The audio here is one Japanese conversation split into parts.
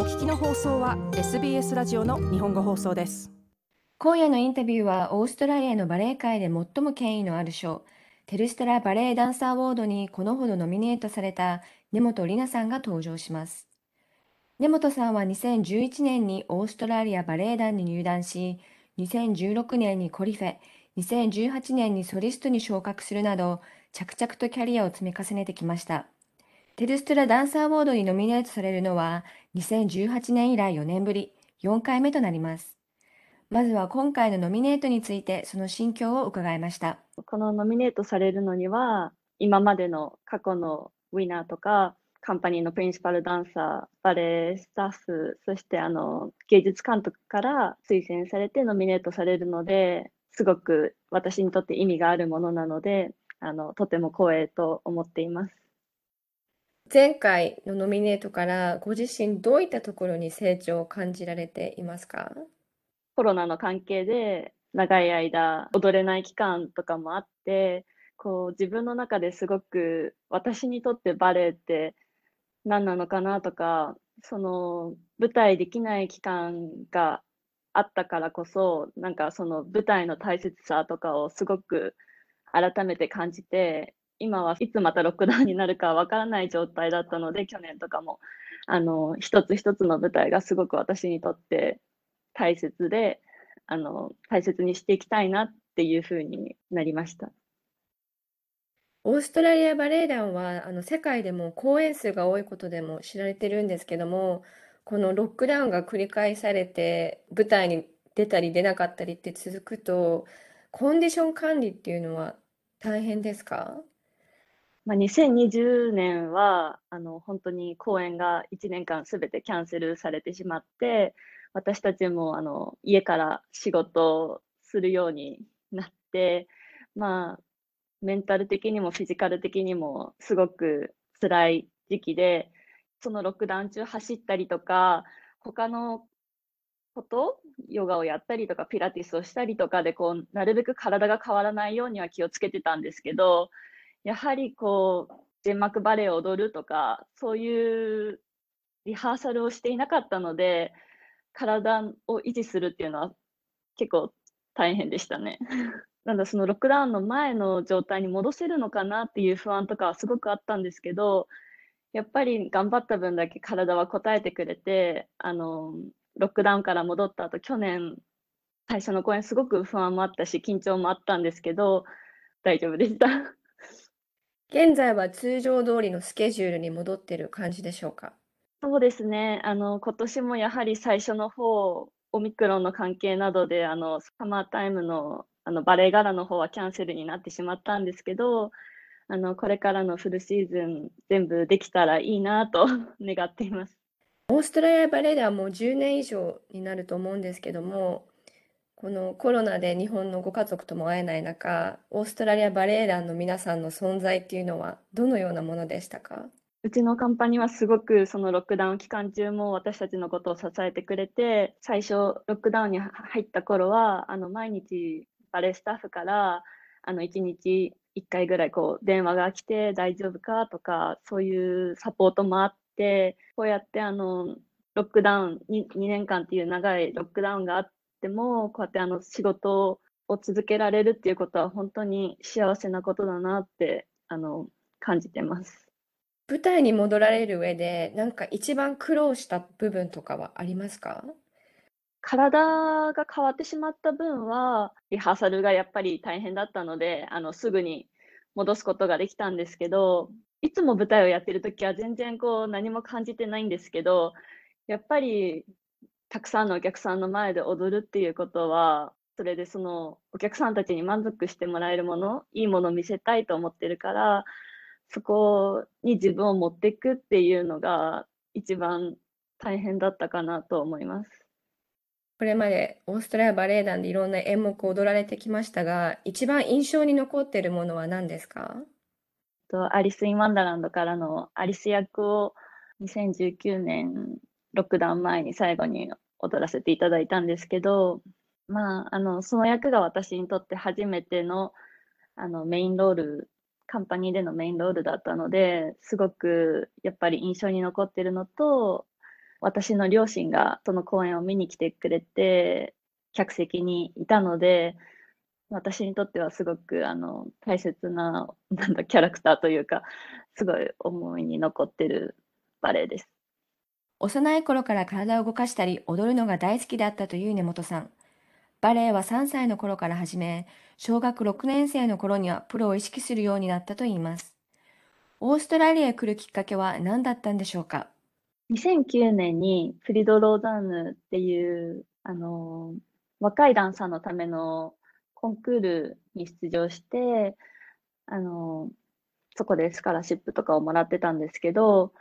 お聞きの放送は SBS ラジオの日本語放送です。今夜のインタビューはオーストラリアのバレエ界で最も権威のある賞テルストラバレエダンサーアワードにこのほどノミネートされた根本里奈さんが登場します。根本さんは2011年にオーストラリアバレエ団に入団し2016年にコリフェ2018年にソリストに昇格するなど着々とキャリアを積み重ねてきました。テルストラダンサーアワードにノミネートされるのは2018年以来4年ぶり、4回目となります。まずは今回のノミネートについてその心境を伺いました。このノミネートされるのには、今までの過去のウィナーとか、カンパニーのプリンシパルダンサー、バレエスタッフ、そしてあの芸術監督から推薦されてノミネートされるので、すごく私にとって意味があるものなので、あのとても光栄と思っています。前回のノミネートからご自身どういったところに成長を感じられていますか？コロナの関係で長い間踊れない期間とかもあってこう自分の中ですごく私にとってバレエって何なのかなとかその舞台できない期間があったからこそなんかその舞台の大切さとかをすごく改めて感じて今はいつまたロックダウンになるかわからない状態だったので、去年とかも、あの、一つ一つの舞台がすごく私にとって大切で、あの、大切にしていきたいなっていうふうになりました。オーストラリアバレエ団はあの世界でも公演数が多いことでも知られてるんですけどもこのロックダウンが繰り返されて舞台に出たり出なかったりって続くとコンディション管理っていうのは大変ですか？まあ、2020年はあの本当に公演が1年間すべてキャンセルされてしまって私たちもあの家から仕事をするようになってまあメンタル的にもフィジカル的にもすごく辛い時期でそのロックダウン中走ったりとか他のことヨガをやったりとかピラティスをしたりとかでこうなるべく体が変わらないようには気をつけてたんですけどやはりこう、全幕バレエを踊るとか、そういうリハーサルをしていなかったので、体を維持するっていうのは結構大変でしたね。なんだそのロックダウンの前の状態に戻せるのかなっていう不安とかはすごくあったんですけど、やっぱり頑張った分だけ体は応えてくれて、あの、ロックダウンから戻った後、去年、最初の公演すごく不安もあったし、緊張もあったんですけど、大丈夫でした。現在は通常通りのスケジュールに戻ってる感じでしょうか？そうですね。あの、今年もやはり最初の方、オミクロンの関係などで、あの、サマータイムの、あの、バレエガラの方はキャンセルになってしまったんですけど、あの、これからのフルシーズン全部できたらいいなと 願っています。オーストラリアバレエではもう10年以上になると思うんですけどもこのコロナで日本のご家族とも会えない中、オーストラリアバレエ団の皆さんの存在っていうのはどのようなものでしたか？うちのカンパニーはすごくそのロックダウン期間中も私たちのことを支えてくれて、最初ロックダウンに入った頃は、あの毎日バレエスタッフからあの1日1回ぐらいこう電話が来て大丈夫かとか、そういうサポートもあって、こうやってあのロックダウン 2, 2年間っていう長いロックダウンがあって、っても、こうやってあの仕事を続けられるっていうことは本当に幸せなことだなってあの感じてます。舞台に戻られる上で、なんか一番苦労した部分とかはありますか？体が変わってしまった分は、リハーサルがやっぱり大変だったので、あのすぐに戻すことができたんですけど、いつも舞台をやってる時は全然こう何も感じてないんですけど、やっぱりたくさんのお客さんの前で踊るっていうことは、それでそのお客さんたちに満足してもらえるもの、いいものを見せたいと思ってるから、そこに自分を持っていくっていうのが一番大変だったかなと思います。これまでオーストラリアバレエ団でいろんな演目を踊られてきましたが、一番印象に残っているものは何ですか？と Alice in Wonder land からのアリス役を2019年ロックダウン前に最後に踊らせていただいたんですけど、まあ、あの、その役が私にとって初めての、あの、 main role、カンパニーでのメインロールだったので、すごくやっぱり印象に残ってるのと、私の両親がその公演を見に来てくれて、客席にいたので、私にとってはすごくあの大切ななんだキャラクターというか、すごい思いに残ってるバレエです。幼い頃から体を動かしたり踊るのが大好きだったという根本さん。バレエは3歳の頃から始め、小学6年生の頃にはプロを意識するようになったといいます。オーストラリアへ来るきっかけは何だったんでしょうか？2009年にフリド・ローザーヌっていうあの若いダンサーのためのコンクールに出場してあのそこでスカラシップとかをもらってたんですけど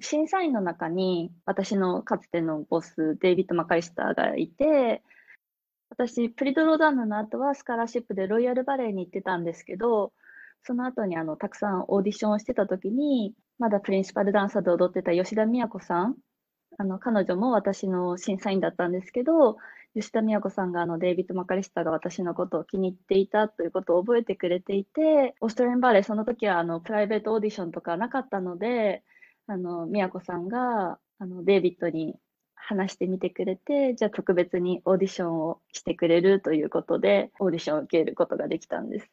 審査員の中に私のかつてのボスデイビッド・マカリスターがいて私プリド・ローザーヌの後はスカラシップでロイヤルバレエに行ってたんですけどその後にあのたくさんオーディションをしてた時にまだプリンシパルダンサーで踊ってた吉田美也子さんあの彼女も私の審査員だったんですけど吉田美也子さんがあのデイビッド・マカリスターが私のことを気に入っていたということを覚えてくれていてオーストラリアンバレーその時はあのプライベートオーディションとかなかったのであの美也子さんがあのデイビッドに話してみてくれてじゃあ特別にオーディションをしてくれるということでオーディションを受けることができたんです。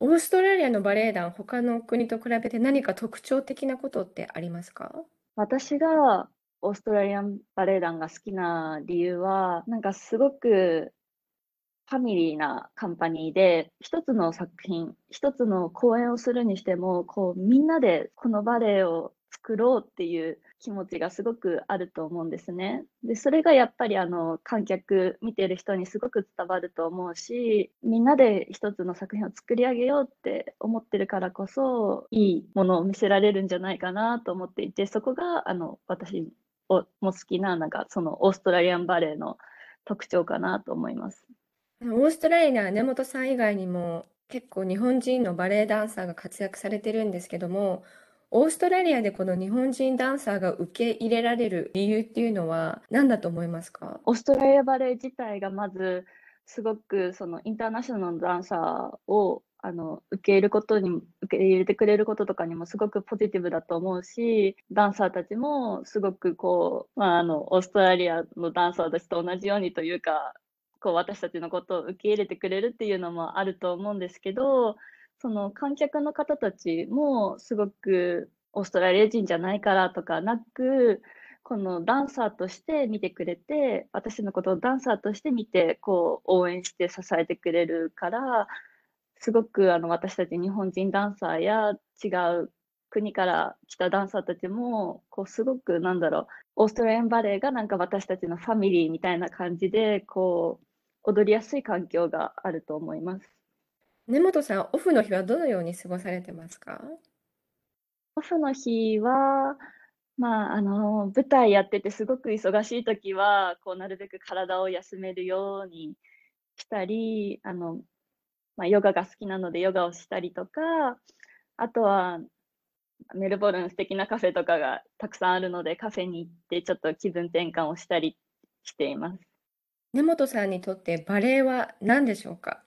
オーストラリアのバレエ団、他の国と比べて何か特徴的なことってありますか？私がオーストラリアンバレエ団が好きな理由は、なんかすごくファミリーなカンパニーで、一つの作品、一つの公演をするにしても、こう、みんなでこのバレエを作ろうっていう気持ちがすごくあると思うんですね。で、それがやっぱりあの観客、見てる人にすごく伝わると思うし、みんなで一つの作品を作り上げようって思ってるからこそ、いいものを見せられるんじゃないかなと思っていて、そこがあの私も好きな、なんかそのオーストラリアンバレエの特徴かなと思います。オーストラリア根本さん以外にも結構日本人のバレエダンサーが活躍されてるんですけども、オーストラリアでこの日本人ダンサーが受け入れられる理由っていうのは何だと思いますか？オーストラリアバレエ自体がまずすごくそのインターナショナルのダンサーをあの受け入れることに受け入れてくれることとかにもすごくポジティブだと思うしダンサーたちもすごくこう、まあ、あのオーストラリアのダンサーたちと同じようにというかこう私たちのことを受け入れてくれるっていうのもあると思うんですけどその観客の方たちもすごくオーストラリア人じゃないからとかなく、このダンサーとして見てくれて、私のことをダンサーとして見て、こう応援して支えてくれるから、すごくあの私たち日本人ダンサーや違う国から来たダンサーたちも、こうすごくなんだろう、オーストラリアンバレエがなんか私たちのファミリーみたいな感じで、こう、踊りやすい環境があると思います。根本さん、オフの日はどのように過ごされてますか？オフの日は、まあ、あの、舞台やっててすごく忙しい時は、こう、なるべく体を休めるようにしたり、あの、まあ、ヨガが好きなのでヨガをしたりとか、あとは、メルボルン素敵なカフェとかがたくさんあるので、カフェに行ってちょっと気分転換をしたりしています。根本さんにとってバレエは何でしょうか？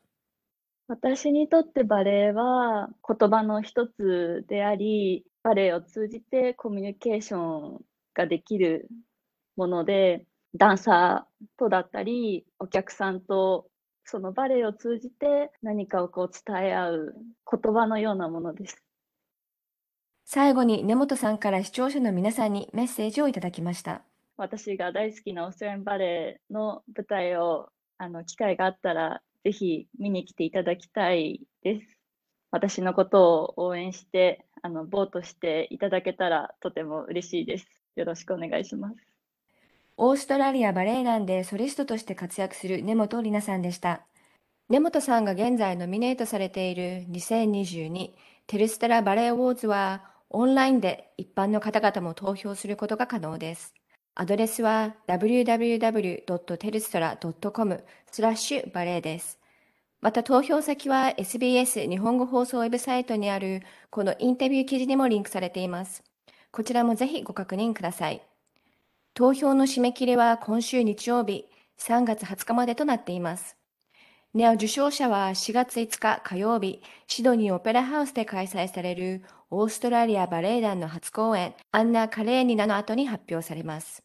私にとってバレエは言葉の一つであり、バレエを通じてコミュニケーションができるもので、ダンサーとだったり、お客さんとそのバレエを通じて何かをこう伝え合う言葉のようなものです。最後に根本さんから視聴者の皆さんにメッセージをいただきました。私が大好きなオーストラリアンバレエの舞台をあの機会があったらぜひ見に来ていただきたいです。私のことを応援して、あの、ボートしていただけたらとても嬉しいです。よろしくお願いします。オーストラリアバレエ団でソリストとして活躍する根本里奈さんでした。根本さんが現在ノミネートされている2022テルステラバレエウォーズはオンラインで一般の方々も投票することが可能です。アドレスは www.telstra.com スラッシュバレーです。また投票先は SBS 日本語放送ウェブサイトにあるこのインタビュー記事にもリンクされています。こちらもぜひご確認ください。投票の締め切りは今週日曜日3月20日までとなっています。ネオ受賞者は4月5日火曜日、シドニーオペラハウスで開催されるオーストラリアバレエ団の初公演、アンナ・カレーニナの後に発表されます。